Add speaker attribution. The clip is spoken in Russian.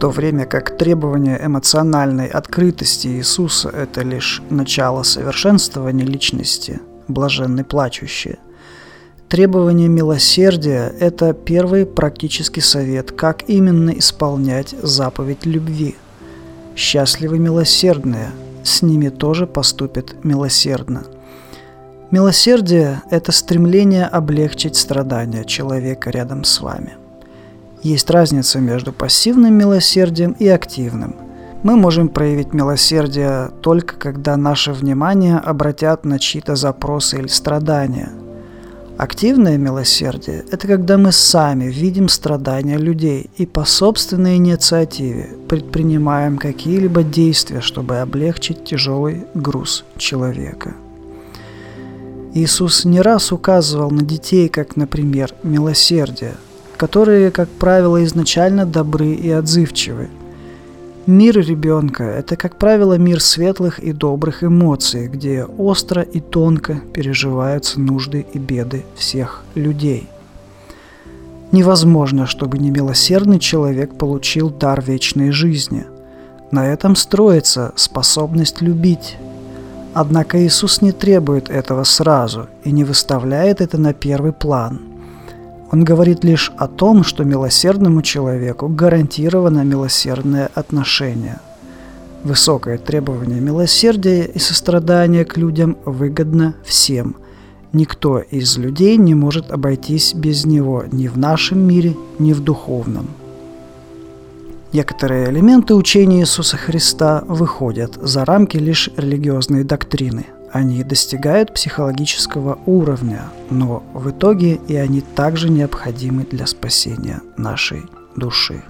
Speaker 1: то время как требование эмоциональной открытости Иисуса – это лишь начало совершенствования личности, блаженный плачущий, требование милосердия – это первый практический совет, как именно исполнять заповедь любви. Счастливы милосердные, с ними тоже поступят милосердно. Милосердие – это стремление облегчить страдания человека рядом с вами. Есть разница между пассивным милосердием и активным. Мы можем проявить милосердие только когда наше внимание обратят на чьи-то запросы или страдания. Активное милосердие – это когда мы сами видим страдания людей и по собственной инициативе предпринимаем какие-либо действия, чтобы облегчить тяжелый груз человека. Иисус не раз указывал на детей, как, например, милосердие – которые, как правило, изначально добры и отзывчивы. Мир ребенка – это, как правило, мир светлых и добрых эмоций, где остро и тонко переживаются нужды и беды всех людей. Невозможно, чтобы немилосердный человек получил дар вечной жизни. На этом строится способность любить. Однако Иисус не требует этого сразу и не выставляет это на первый план – он говорит лишь о том, что милосердному человеку гарантировано милосердное отношение. Высокое требование милосердия и сострадания к людям выгодно всем. Никто из людей не может обойтись без него ни в нашем мире, ни в духовном. Некоторые элементы учения Иисуса Христа выходят за рамки лишь религиозной доктрины – они достигают психологического уровня, но в итоге и они также необходимы для спасения нашей души.